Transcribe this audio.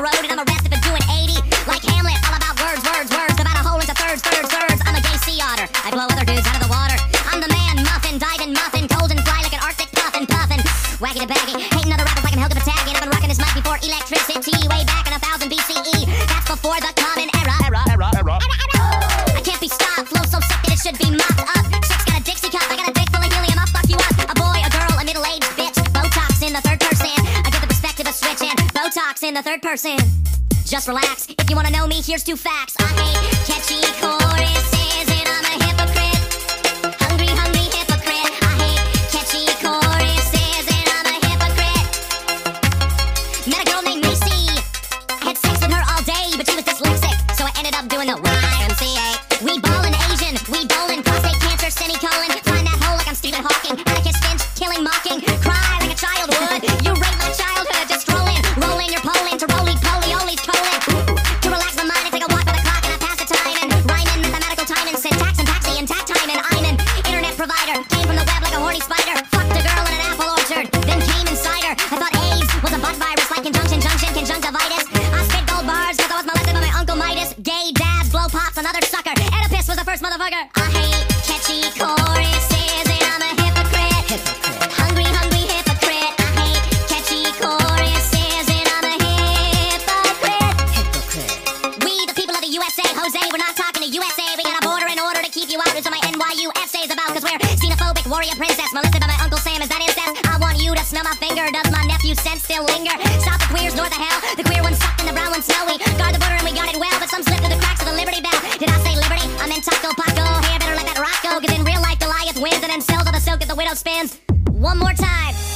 the road and I'm arrested for doing 80. Like Hamlet, all about words, words, words. About a hole into thirds, thirds, thirds. I'm a gay sea otter. I blow other dudes out of the water. I'm the man, muffin, diving, muffin, cold and fly like an Arctic puffin, puffin. Wacky the baggy. Hating other rappers like I'm Helga Pataki. And I've been rocking this mic before electricity. Way back in a thousand BCE. That's before the common era. Era, era, era. I can't be stopped. Flow so sick that it should be mopped up. Chick's got a Dixie cup. I got a dick full of helium. I'll fuck you up. A boy, a girl, a middle-aged bitch. Botox in the third person. I get the perspective of switching. In the third person. Just relax. If you wanna know me, here's two facts. I hate catchy choruses and I'm a hypocrite. Hungry, hungry hypocrite. I hate catchy choruses and I'm a hypocrite. Met a girl named Macy. Had sex with her all day, but she was dyslexic, so I ended up doing the YMCA. We ballin' Asian, we bowling, prostate cancer, semicolon. Gay dabs, blow pops, another sucker. Oedipus was the first motherfucker. I hate catchy choruses and I'm a hypocrite. Hypocrite. Hungry, hungry hypocrite. I hate catchy choruses and I'm a hypocrite. Hypocrite. We, the people of the USA, Jose, we're not talking to USA. We got a border in order to keep you out. Is what my NYU essay's about. Cause we're xenophobic warrior princess. Molested by my Uncle Sam. Is that incest? I want you to smell my finger. Does my nephew's scent still linger? Stop the queers north of hell. The queer one's sucked and the brown one's snowy. Guard the border and we got it well. But some slip through the cracks of the Liberty Bell. Did I say liberty? I meant Taco Paco. Hey, better let that rock go. Cause in real life, Goliath wins and then sells all the silk that the widow spins. One more time.